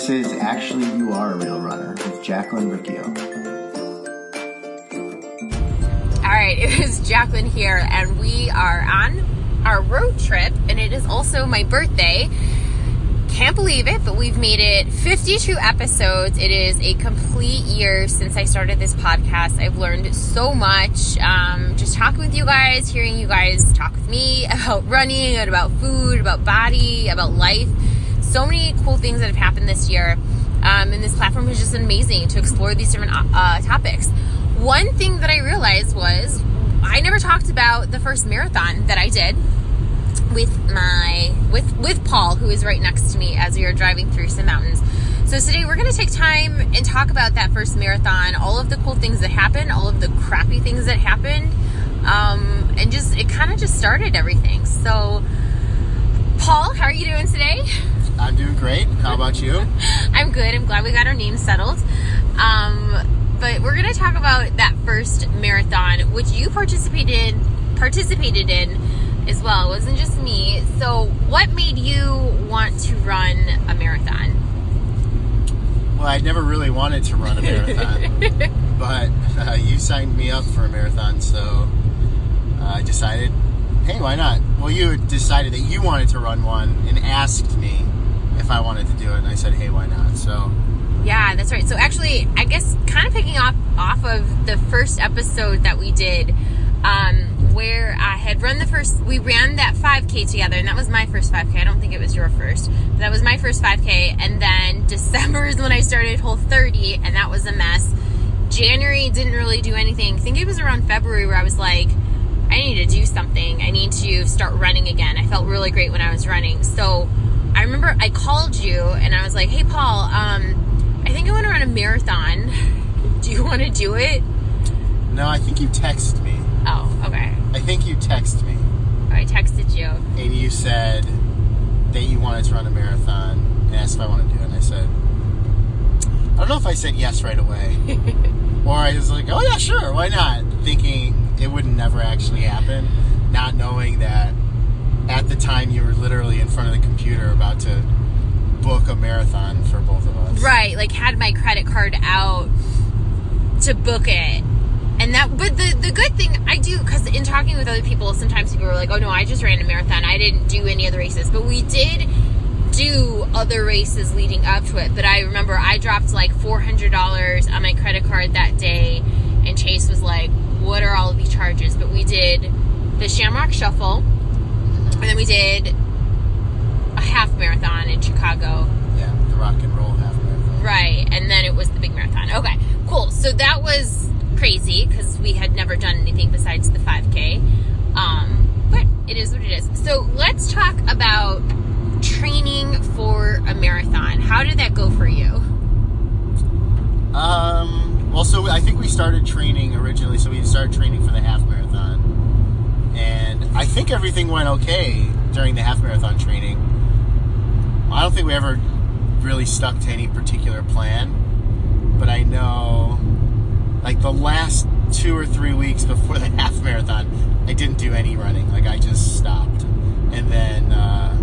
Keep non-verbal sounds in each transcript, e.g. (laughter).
This is Actually You Are a Real Runner with Jacqueline Riccio. All right, (laughs) it is Jacqueline here, and we are on our road trip, and it is also my birthday. Can't believe it, but we've made it 52 episodes. It is a complete year since I started this podcast. I've learned so much. Um, just talking with you guys, hearing you guys talk with me (laughs) about running and about food, about body, about life. So many cool things that have happened this year. Um, and this platform is just amazing to explore these different uh, topics. One thing that I realized was I never talked about the first marathon that I did with my with with Paul, who is right next to me as we are driving through some mountains. So today we're going to take time and talk about that first marathon, all of the cool things that happened, all of the crappy things that happened, um, and just it kind of just started everything. So, Paul, how are you doing today? I'm doing great. How about you? (laughs) I'm good. I'm glad we got our names settled. Um, but we're going to talk about that first marathon, which you participated participated in as well. It wasn't just me. So, what made you want to run a marathon? Well, I never really wanted to run a marathon, (laughs) but uh, you signed me up for a marathon, so uh, I decided, hey, why not? Well, you decided that you wanted to run one and asked me if I wanted to do it, and I said, hey, why not? So. Yeah, that's right. So actually, I guess kind of picking off off of the first episode that we did, um, where I had run the first, we ran that 5K together, and that was my first 5K. I don't think it was your first, but that was my first 5K. And then (laughs) December is when I started Whole 30, and that was a mess. January didn't really do anything. I think it was around February where I was like, I need to do something. I need to start running again. I felt really great when I was running. So I remember I called you and I was like, hey, Paul, um, I think I want to run a marathon. (laughs) Do you want to do it? No, I think you texted me. Oh, okay. I think you texted me. I texted you. And you said that you wanted to run a marathon and asked if I wanted to do it. And I said, I don't know if I said yes right away. (laughs) or I was like, oh yeah, sure, why not? Thinking it would never actually happen, not knowing that at the time you were literally in front of the computer about to book a marathon for both of us. Right, like had my credit card out to book it. And that, but the, the good thing I do, because in talking with other people, sometimes people are like, oh no, I just ran a marathon. I didn't do any other races. But we did do other races leading up to it. But I remember I dropped like $400 on my credit card that day. And Chase was like, what are all of these charges? But we did the Shamrock Shuffle. And then we did half marathon in Chicago. Yeah, the rock and roll half marathon. Right, and then it was the big marathon. Okay, cool. So that was crazy because we had never done anything besides the 5K. Um, but it is what it is. So let's talk about training for a marathon. How did that go for you? Um, well, so I think we started training originally. So we started training for the half marathon, and I think everything went okay during the half marathon training. I don't think we ever really stuck to any particular plan, but I know like the last two or three weeks before (laughs) the half marathon, I didn't do any running. Like I just stopped, and then uh,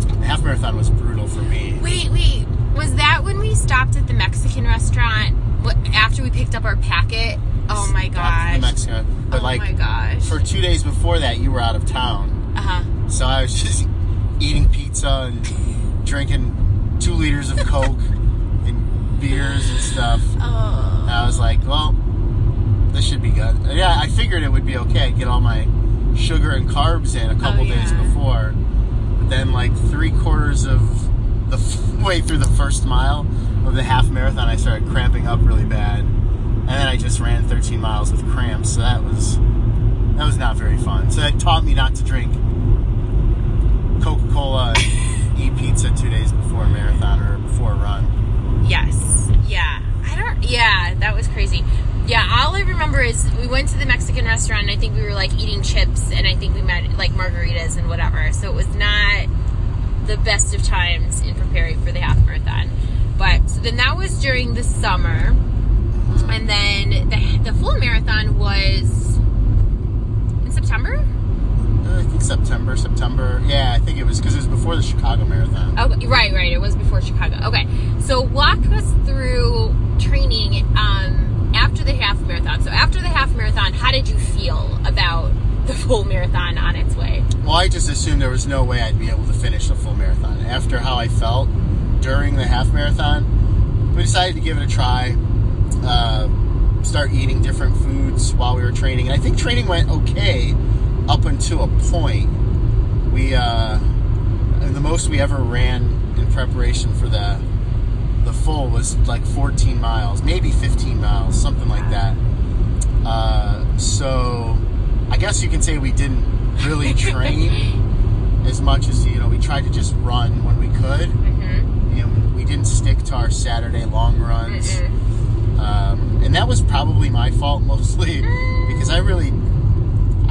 the half marathon was brutal for me. Wait, wait. Was that when we stopped at the Mexican restaurant after we picked up our packet? Oh my gosh. in Mexico, but oh like my gosh. for two days before that, you were out of town, Uh huh. so I was (laughs) just eating pizza and drinking two liters of Coke and beers and stuff. (laughs) Oh. And I was like, well, this should be good. Yeah, I figured it would be okay. I'd get all my sugar and carbs in a oh, couple Oh, yeah. days before. But then, like, three quarters of the f- (laughs) way through the first mile of the half marathon, I started cramping up really bad. And then I just ran 13 miles with cramps. So that was that was not very fun. So that taught me not to drink Coca Cola eat pizza two days before a marathon or before a run. Yes. Yeah. I don't. Yeah, that was crazy. Yeah, all I remember is we went to the Mexican restaurant. and I think we were like eating chips, and I think we met like margaritas and whatever. So it was not the best of times in preparing for the half marathon. But so then that was during the summer, mm-hmm. and then the the full marathon was in September. September, September. Yeah, I think it was because it was before the Chicago Marathon. Oh, right, right. It was before Chicago. Okay, so walk us through training um, after the half marathon. So after the half marathon, how did you feel about the (laughs) full marathon on its way? Well, I just assumed there was no way I'd be able to finish the full marathon. After how I felt during the half marathon, we decided to give it a try. Uh, start eating different foods while we were training, and I think training went okay up until a point. We uh, the most we ever ran in preparation for the the full was like 14 miles, maybe 15 miles, something like that. Uh, so I guess you can say we didn't really (laughs) train as much as you know. We tried to just run when we could. Mm-hmm. You know, we didn't stick to our Saturday long runs, um, and that was probably my fault (laughs) mostly (laughs) because I really,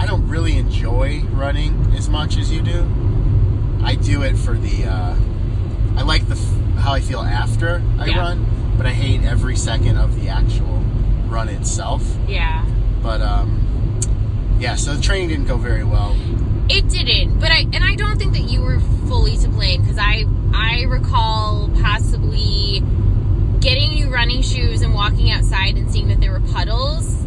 I don't really enjoy running as much as you do. I do it for the, uh, I like the f- how I feel after I Yeah. run, but I hate every second of the actual run itself. Yeah. But um, yeah, so the training didn't go very well. It didn't, but I and I don't think that you were fully to blame because I I recall possibly getting you running shoes and walking outside and seeing that there were puddles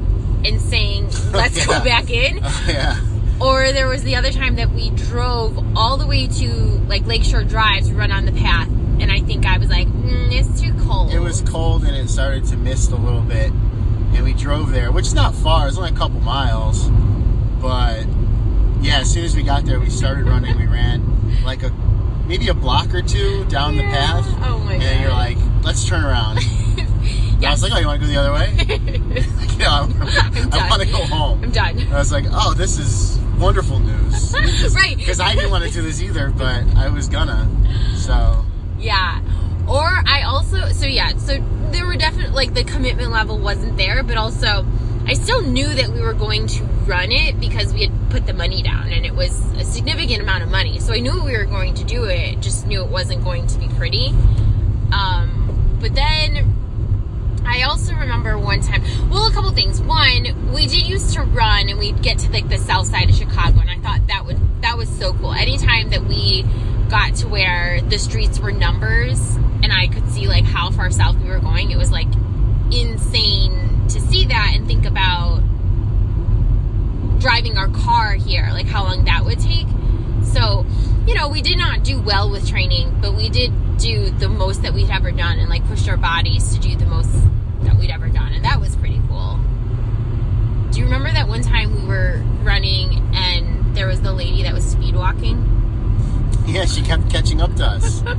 and saying let's Yeah. go back in. (laughs) yeah. Or there was the other time that we drove all the way to like Lakeshore Drive to run on the path, and I think I was like, mm, it's too cold. It was cold and it started to mist a little bit, and we drove there, which is not far. It's only a couple miles, but yeah, as soon as we got there, we started running. We ran like a maybe a block or two down the path, Oh my and god! you're like, "Let's turn around." (laughs) I was like, "Oh, you want to go the other way?" (laughs) (laughs) yeah, I, done. want to go home. I'm done. I was like, "Oh, this is wonderful news." (laughs) right. Because I didn't want to do this either, but I was gonna. So Yeah. Or I also so yeah, so there were definitely like the commitment level wasn't there, but also I still knew that we were going to run it because we had put the money down and it was a significant amount of money. So I knew we were going to do it, just knew it wasn't going to be pretty. Um but then I also remember one time, well, a couple things. One, we did used to run and we'd get to like the south side of Chicago and I thought that would, that was so cool. Anytime that we got to where the streets were numbers and I could see like how far south we were going, it was like insane to see that and think about driving our car here, like how long that would take. So, you know, we did not do well with training, but we did do the most that we'd ever done and like pushed our bodies to do the most that we'd ever done. And that was pretty cool. Do you remember that one time we were running and there was the lady that was speed walking? yeah, she kept catching up to us. (laughs)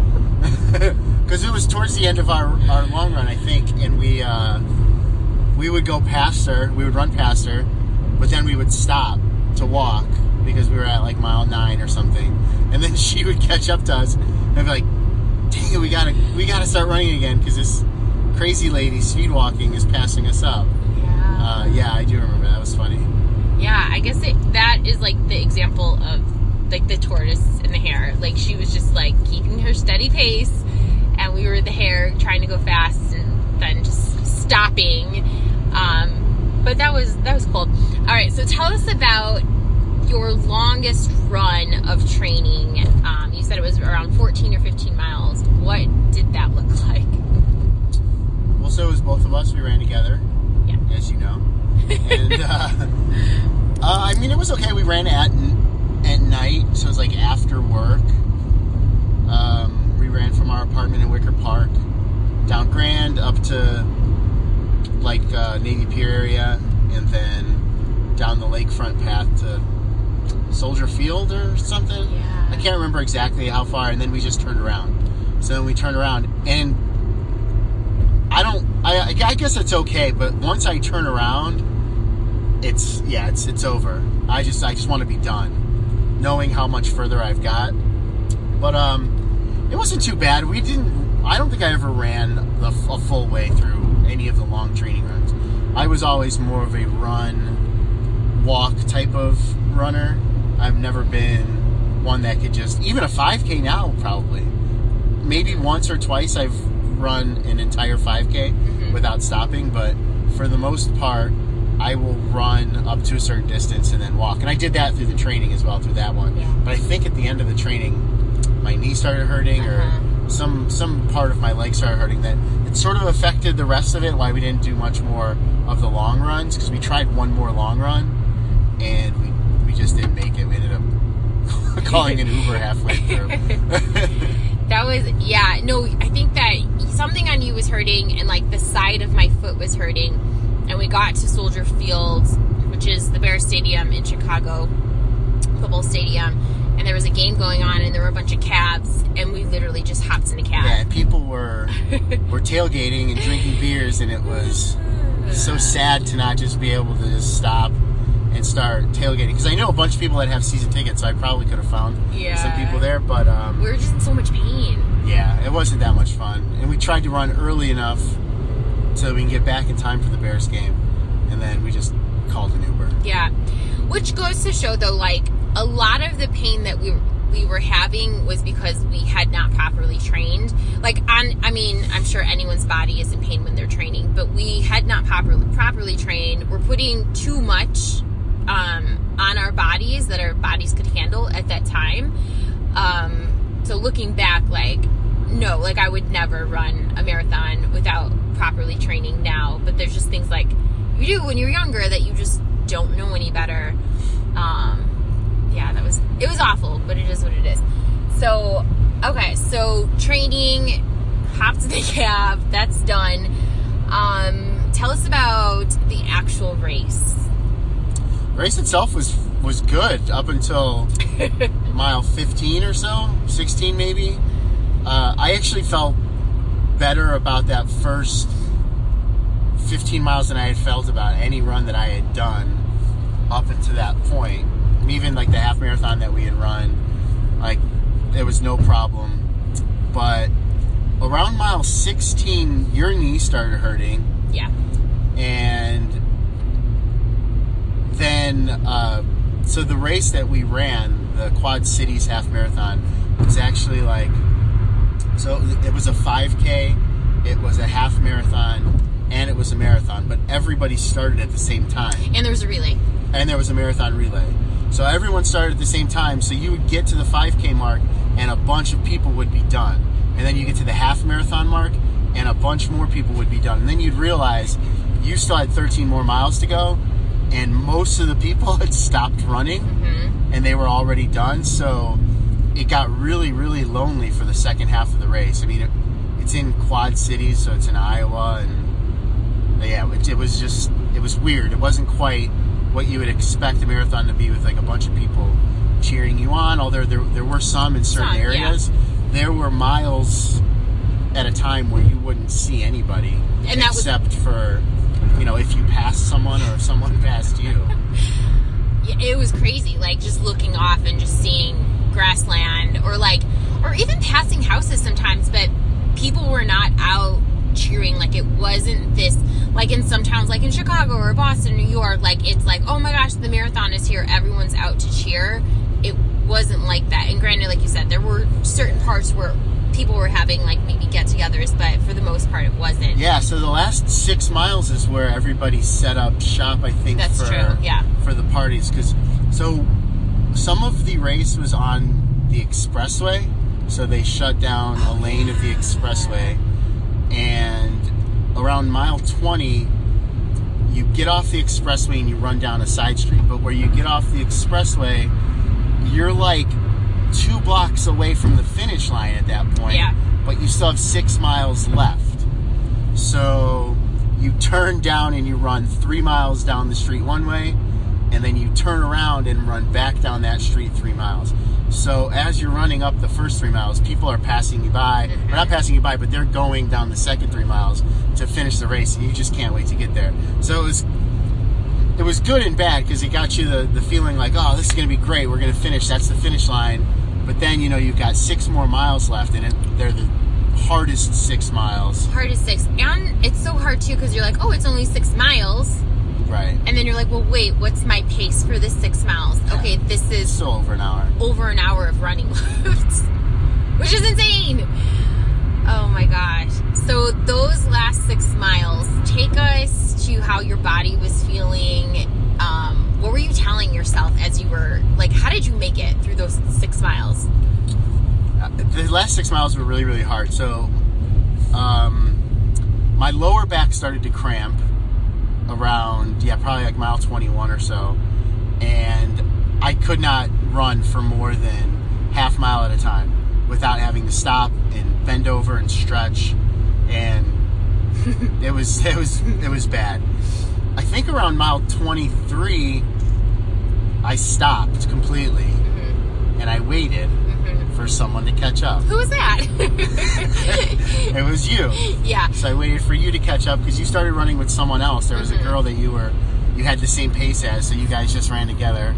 (laughs) Because it was towards the end of our, our long run, I think, and we uh, we would go past her, we would run past her, but then we would stop to walk because we were at like mile nine or something, and then (laughs) she would catch up to us and be like, "Dang it, we gotta we gotta start running again because this crazy lady speed walking is passing us up." Yeah. Uh, yeah, I do remember that was funny. Yeah, I guess it, that is like the example of like the tortoise and the hare. Like she was just like keeping her steady pace, and we were the hare trying to go fast and then just stopping. Um, but that was that was cool. All right, so tell us about your longest run of training. Um, you said it was around 14 or 15 miles. What did that look (laughs) like? Well, so it was both of us. We ran together. Yeah. As you know. And, (laughs) uh, uh, I mean, it was okay. We ran at at night, so it was like after work. Um, we ran from our apartment in Wicker Park down Grand up to like uh, Navy Pier area, and then down the lakefront path to Soldier Field or something. Yeah. I can't remember exactly how far, and then we just turned around. So then we turned around, and I don't. I, I guess it's okay, but once I turn around, it's yeah, it's it's over. I just I just want to be done, knowing how much further I've got. But um, it wasn't too bad. We didn't. I don't think I ever ran the, a full way through any of the long training runs. I was always more of a run, walk type of runner. I've never been one that could just even a 5K now probably. Maybe once or twice I've run an entire 5K without stopping, but for the most part, I will run up to a certain distance and then walk. And I did that through the training as well through that one. Yeah. But I think at the end of the training, my knee started hurting Uh-huh. or some some part of my leg started hurting that it sort of affected the rest of it. Why we didn't do much more of the long runs because we tried one more long run and we just didn't make it. We ended up (laughs) calling an Uber halfway through. (laughs) That was yeah. No, I think that something on you was hurting, and like the side of my foot was hurting. And we got to Soldier Field, which is the Bear Stadium in Chicago, football stadium, and there was a game going on, and there were a bunch of cabs, and we literally just hopped in a cab. yeah, people were (laughs) were tailgating and drinking beers, and it was so sad to not just be able to just stop and start tailgating. Because I know a bunch of people that have season tickets, so I probably could have found Yeah. some people there. But um, We were just in so much pain. yeah, it wasn't that much fun. And we tried to run early enough so we can get back in time for the Bears game, and then we just called an Uber. Yeah. Which goes to show though, like a lot of the pain that we we were having was because we had not properly trained. Like on I mean, I'm sure anyone's body is in pain when they're training, but we had not properly properly trained. We're putting too much on our bodies that our bodies could handle at that time. Um, so looking back, like no, like I would never run a marathon without properly training now. But there's just things like you do when you're younger that you just don't know any better. Um, yeah, that was it was awful, but it is what it is. So okay, so training, hopped in the (laughs) cab, that's done. Um, tell us about the actual race. Race itself was was good up until (laughs) mile 15 or so, 16 maybe. Uh, I actually felt better about that first 15 miles than I had felt about any run that I had done up until that point. And even like the half marathon that we had run, like there was no problem. But around mile 16, your knee started hurting Yeah. and then uh, so the race that we ran the quad cities half marathon was actually like so it was a 5k it was a half marathon and it was a marathon but everybody started at the same time And there was a relay. and there was a marathon relay. So everyone started at the same time. So you would get to the 5K mark, and a bunch of people would be done. And then you get to the half marathon mark, and a bunch more people would be done. And then you'd realize you still had 13 more miles to go, and most of the people (laughs) had stopped running, mm-hmm. and they were already done. So it got really, really lonely for the second half of the race. I mean, it, it's in Quad Cities, so it's in Iowa, and yeah, it, it was just it was weird. It wasn't quite what you would expect a marathon to be with like a bunch of people cheering you on. Although there there were some in certain Some, yeah. areas, there were miles at a time where you wouldn't see anybody And that was- except for you know if you passed someone or if someone passed you. (laughs) It was crazy like just looking off and just seeing grassland or like or even passing houses sometimes but people were not out cheering. Like it wasn't this like in some towns like in chicago or boston new york like it's like oh my gosh the marathon is here. Everyone's out to cheer. It wasn't like that. And granted like you said there were certain parts where people were having like maybe get-togethers but for the most part it wasn't Yeah, so the last six miles is where everybody set up shop. I think That's for true, yeah. for the parties because so some of the race was on the expressway, so they shut down a lane of the expressway, and around mile twenty, you get off the expressway and you run down a side street. But where you get off the expressway, you're like two blocks away from the finish line at that point. Yeah. But you still have six miles left. So you turn down and you run three miles down the street one way, and then you turn around and run back down that street three miles. So as you're running up the first three miles, people are passing you by. Mm-hmm. Or not passing you by, but they're going down the second three miles to finish the race, and you just can't wait to get there. So it was it was good and bad because it got you the, the feeling like, oh, this is going to be great. We're going to finish. That's the finish line. But then, you know, you've got six more miles left, and it, they're the hardest six miles. Hardest six and it's so hard too because you're like oh it's only six miles Right. And then you're like, well, wait, what's my pace for this six miles? Okay, this is so over an hour. over an hour of running (laughs) left, which is insane. Oh my gosh. So, those last six miles, take us to how your body was feeling. What were you telling yourself as you were, like, how did you make it through those six miles? Uh, last six miles were really really hard. So, um, my lower back started to cramp around yeah probably like mile 21 or so, and I could not run for more than half mile at a time without having to stop and bend over and stretch, and (laughs) it was it was it was bad. I think around mile 23, I stopped completely mm-hmm. and I waited mm-hmm. for someone to catch up. Who was that? (laughs) It was you. yeah. So I waited for you to catch up because you started running with someone else. There was a mm-hmm. girl that you were, you had the same pace as, so you guys just ran together.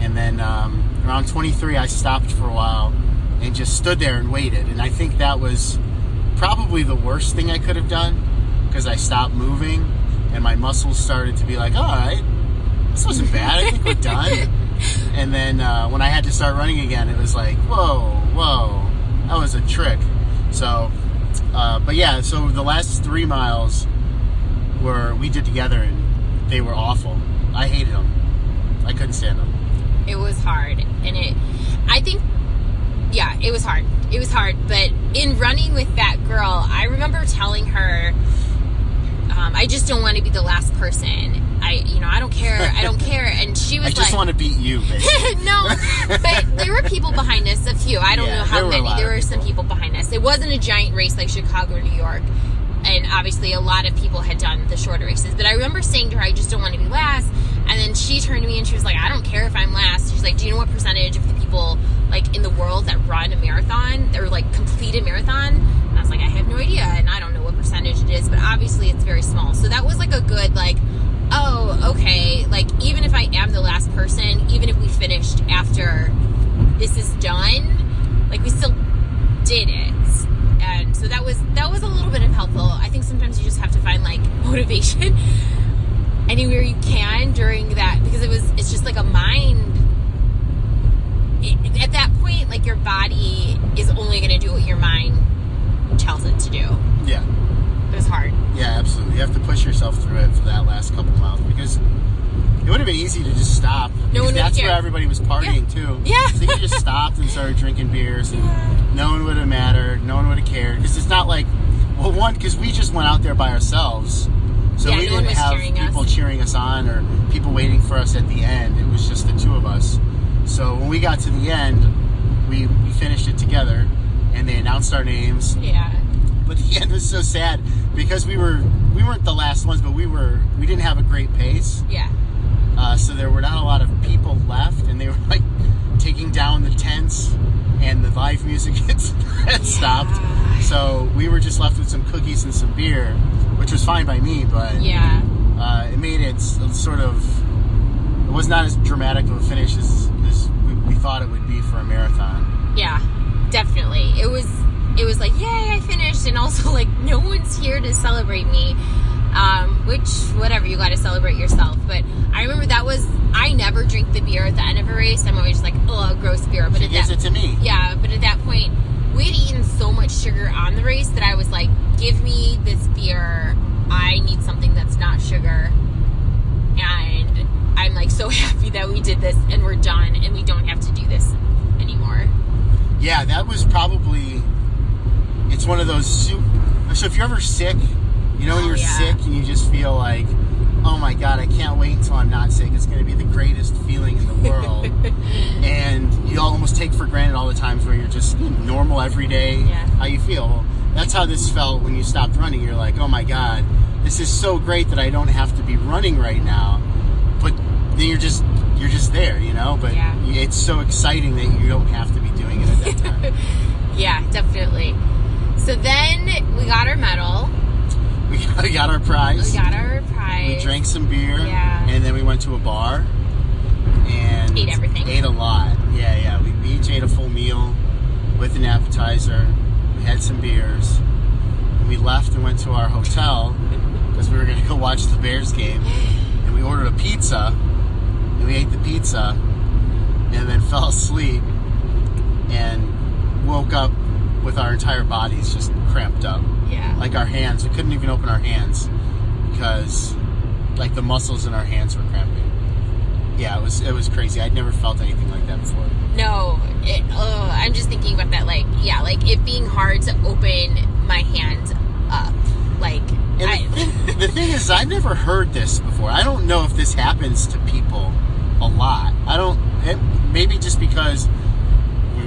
And then um, around 23, I stopped for a while and just stood there and waited. And I think that was probably the worst thing I could have done because I stopped moving and my muscles started to be like, all right, this wasn't bad. I think we're done. (laughs) And then uh, when I had to start running again, it was like, whoa, whoa, that was a trick. So, uh, but yeah, so the last three miles were we did together, and they were awful. I hated them. I couldn't stand them. it was hard and it i think yeah it was hard it was hard but in running with that girl i remember telling her um, i just don't want to be the last person i you know i don't care i don't care (laughs) and she was like I just like want to beat you, (laughs) no, but there were people behind us, a few. I don't Yeah, know how there many. There were some people. people behind us. It wasn't a giant race like Chicago or New York. And obviously, a lot of people had done the shorter races. But I remember saying to her, I just don't want to be last. And then she turned to me and she was like, I don't care if I'm last. She's like, Do you know what percentage of the people like in the world that run a marathon or like complete a marathon? And I was like, I have no idea. And I don't know what percentage it is, but obviously it's very small. So that was like a good, like, oh, okay, like even if I am the last person, even if we finished after this is done, like we still did it. And so that was that was a little bit of helpful. I think sometimes you just have to find like (laughs) motivation anywhere you can during that because it was it's just like a mind it, at that point like your body is only going to do what your mind tells it to do. yeah, It was hard. yeah, absolutely. You have to push yourself through it for that last couple miles because it would have been easy to just stop. because one that's where everybody was partying too. Yeah. So you just stopped and started drinking beers, and no one would have mattered. No one would have cared because it's not like, well, one because we just went out there by ourselves, so Yeah, we no didn't have cheering us. people cheering us on or people waiting for us at the end. It was just the two of us. So when we got to the end, we we finished it together, and they announced our names. Yeah. But (laughs) the end was so sad because we were we weren't the last ones, but we were we didn't have a great pace. Yeah. Uh, so there were not a lot of people left, and they were like taking down the tents, and the live music (laughs) had, had stopped. So we were just left with some cookies and some beer, which was fine by me, but Yeah. uh, it made it sort of. It was not as dramatic of a finish as, as we, we thought it would be for a marathon. Yeah, definitely. It was it was like, yay, I finished, and also like (laughs) no one's here to celebrate me. Um, which whatever, you got to celebrate yourself. But I remember that was I never drink the beer at the end of a race. I'm always like, oh, gross beer. But She gives that, it to me. yeah, but at that point, we had eaten so much sugar on the race that I was like, give me this beer. I need something that's not sugar. And I'm like so (laughs) happy that we did this and we're done and we don't have to do this anymore. Yeah, that was probably. It's one of those. Soup, so if you're ever sick, you know when you're yeah. sick and you just feel like, oh my god, I can't wait until I'm not sick. It's going to be the greatest feeling in the (laughs) world. and you almost take for granted all the times where you're just normal every day. Yeah. How you feel. That's how this felt when you stopped running. You're like, oh my god, this is so great that I don't have to be running right now. But then you're just you're just there, you know. But Yeah. it's so exciting that you don't have to be doing it at that time. (laughs) Yeah, definitely. So then we got our medal. We got, we got our prize. We got our prize. We drank some beer. Yeah. And then we went to a bar and Ate everything. Ate a lot. Yeah, yeah. We each ate a full meal with an appetizer. We had some beers. And we left and went to our hotel because we were going (laughs) to go watch the Bears game. And we ordered a pizza. And we ate the pizza. And then (laughs) fell asleep. And woke up with our entire bodies just cramped up Yeah. like our hands. We couldn't even open our hands because like the muscles in our hands were cramping. yeah, it was it was crazy. I'd never felt anything like that before. No, it, uh, I'm just thinking about that. Like, yeah, like it being hard to open my hand up. Like, I, the, thing, the thing is, I've never heard this before. I don't know if this happens to people a lot. I don't. It, maybe just because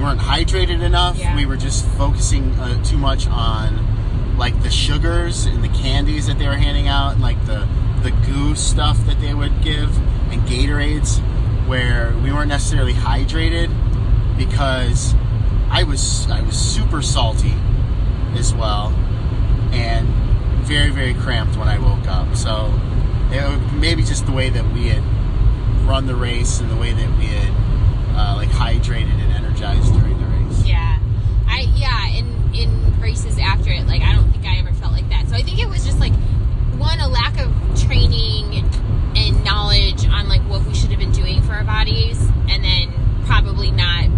weren't hydrated enough. Yeah. We were just focusing uh, too much on like the sugars and the candies that they were handing out, and like the the goo stuff that they would give, and Gatorades, where we weren't necessarily hydrated because I was I was super salty as well and very very cramped when I woke up. So it, maybe just the way that we had run the race and the way that we had uh, like hydrated and energized during the race. yeah, I yeah. In in races after it, like I don't think I ever felt like that. So I think it was just like one a lack of training and knowledge on like what we should have been doing for our bodies, and then probably not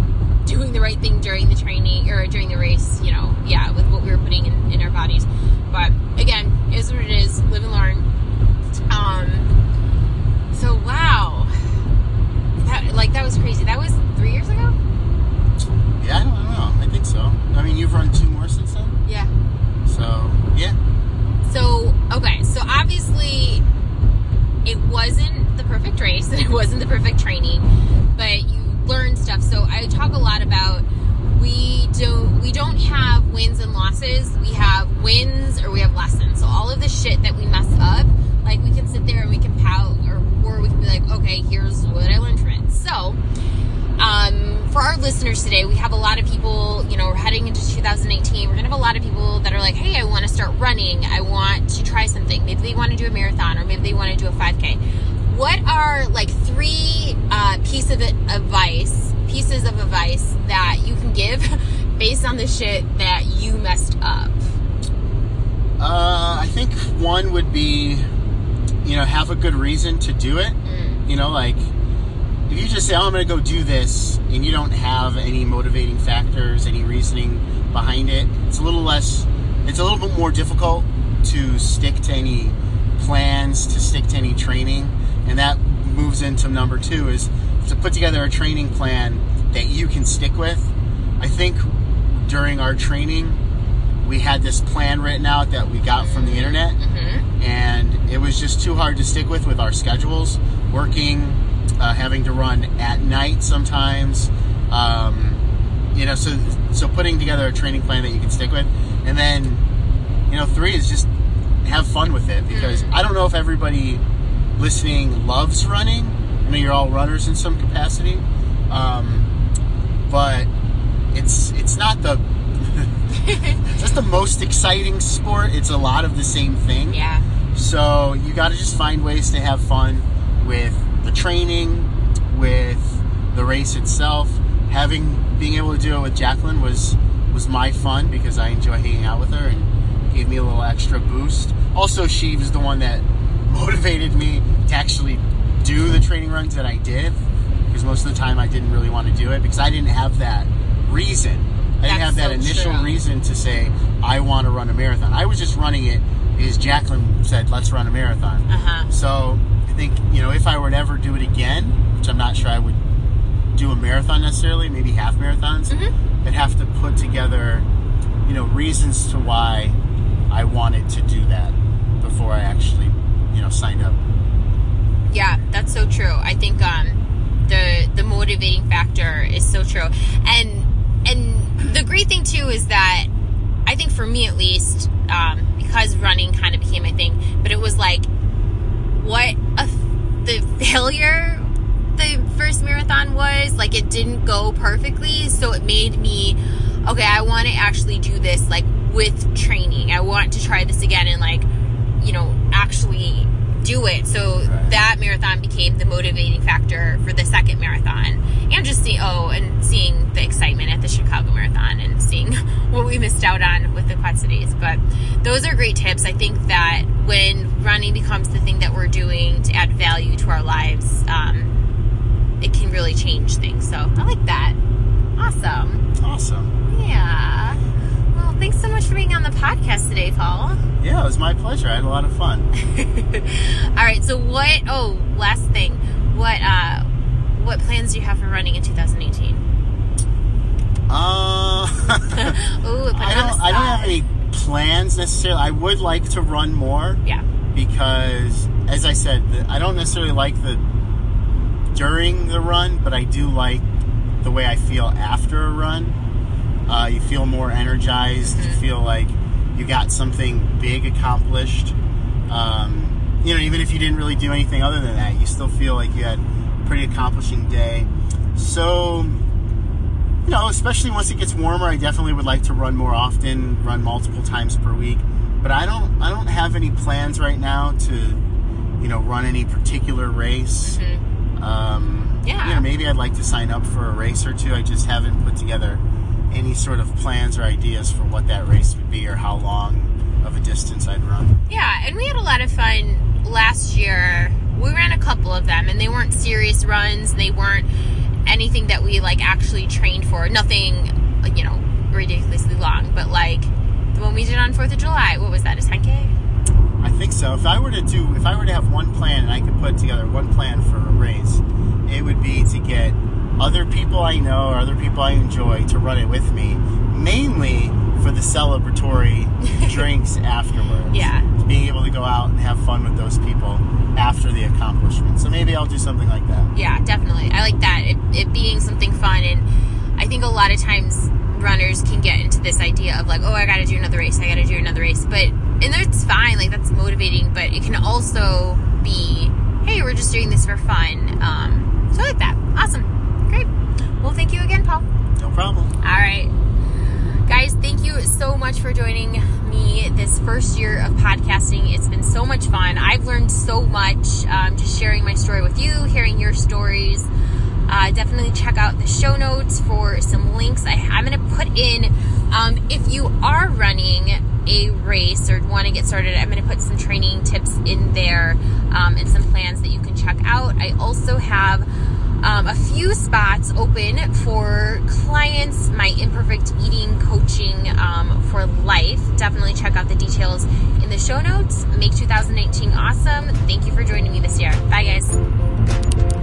doing the right thing during the training or during the race. You know, yeah, with what we were putting in, in our bodies. But again, is what it is. Live and learn. Um. So wow, that like that was crazy. That was three years ago. Yeah, I don't, I don't know. I think so. I mean, you've run two more since then. Yeah. So yeah, So, okay, so obviously it wasn't the perfect race and (laughs) it wasn't the perfect training, but you learned stuff. So I talk a lot about we don't we don't have wins and losses. We have wins or we have lessons. So all of the shit that we mess up, like we can sit there and we can pout or or we can be like, okay, here's what I learned from it. So um, for our listeners today, we have a lot of people, you know, we're heading into 2018. We're going to have a lot of people that are like, hey, I want to start running. I want to try something. Maybe they want to do a marathon or maybe they want to do a 5K. What are like three uh, piece of advice, pieces of advice that you can give (laughs) based on the shit that you messed up? uh, I think one would be, you know, have a good reason to do it. Mm. You know, like if you just say, "Oh, I'm going to go do this," and you don't have any motivating factors, any reasoning behind it, it's a little less. It's a little bit more difficult to stick to any plans, to stick to any training, and that moves into number two is to put together a training plan that you can stick with. I think during our training, we had this plan written out that we got from the internet Mm-hmm. and it was just too hard to stick with with our schedules working uh, having to run at night sometimes. Um, you know so so putting together a training plan that you can stick with. And then you know three is just have fun with it because i don't know if everybody listening loves running. I mean, you're all runners in some capacity. Um, but it's it's not the (laughs) just the most exciting sport. It's a lot of the same thing. Yeah. so you got to just find ways to have fun with the training, with the race itself. Having being able to do it with Jacqueline was was my fun because I enjoy hanging out with her and gave me a little extra boost. Also, she was the one that (laughs) motivated me to actually do the training runs that I did because most of the time I didn't really want to do it because I didn't have that reason. I didn't That's have that so initial true. reason to say I want to run a marathon. I was just running it because Jacqueline said, "Let's run a marathon." Uh huh. So think you know if I were to ever do it again, which I'm not sure I would do a marathon necessarily, maybe half marathons, Mhm. I'd have to put together you know reasons to why I wanted to do that before I actually you know signed up. Yeah, that's so true. I think um, the the motivating factor is so true, and and the great thing too is that I think for me at least, um, because running kind of became my thing, but it was like a failure the first marathon was like it didn't go perfectly so it made me okay i want to actually do this like with training. I want to try this again and like you know actually do it. So Right. that marathon became the motivating factor for the second marathon and just see oh and seeing the excitement at the chicago marathon and seeing (laughs) what we missed out on with the quad cities. But those are great tips. I think that when running becomes the thing that we're doing to add value to our lives um, it can really change things. So i like that. Awesome. Awesome. yeah thanks so much for being on the podcast today paul Yeah, it was my pleasure. I had a lot of fun. (laughs) all right so what oh last thing what uh what plans do you have for running in 2018? Uh, (laughs) Ooh, put I don't. I don't have any plans necessarily. I would like to run more Yeah. because, as I said, the, I don't necessarily like the during the run, but I do like the way I feel after a run. Uh, you feel more energized. You feel like you got something big accomplished. Um, you know, even if you didn't really do anything other than that, you still feel like you had a pretty accomplishing day. So, you know, especially once it gets warmer, I definitely would like to run more often, run multiple times per week. But I don't, I don't have any plans right now to, you know, run any particular race. Um, Yeah. You know, maybe I'd like to sign up for a race or two. I just haven't put together any sort of plans or ideas for what that race would be or how long of a distance I'd run. Yeah, and we had a lot of fun last year. We ran a couple of them, and they weren't serious runs. They weren't anything that we like actually trained for. Nothing, you know, ridiculously long. But like the one we did on Fourth of July, what was that? A 10k? I think so. If I were to do, if I were to have one plan and I could put together one plan for a race, it would be to get other people I know or other people I enjoy to run it with me, mainly for the celebratory (laughs) drinks afterwards. Yeah. Being able to go out and have fun with those people after the accomplishment. So maybe I'll do something like that. Yeah, definitely. I like that. It, it being something fun. And I think a lot of times runners can get into this idea of like, oh, I got to do another race. I got to do another race. But, and that's fine. Like, that's motivating. But it can also be, hey, we're just doing this for fun. Um, so I like that. Awesome. Well, thank you again, Paul. No problem. All right. Guys, thank you so much for joining me this first year of podcasting. It's been so much fun. I've learned so much um, just sharing my story with you, hearing your stories. Uh, definitely check out the show notes for some links. I, I'm going to put in, um, if you are running a race or want to get started, I'm going to put some training tips in there um, and some plans that you can check out. I also have um, a few spots open for clients, my imperfect eating coaching um, for life. Definitely check out the details in the show notes. Make 2019 awesome. Thank you for joining me this year. Bye, guys.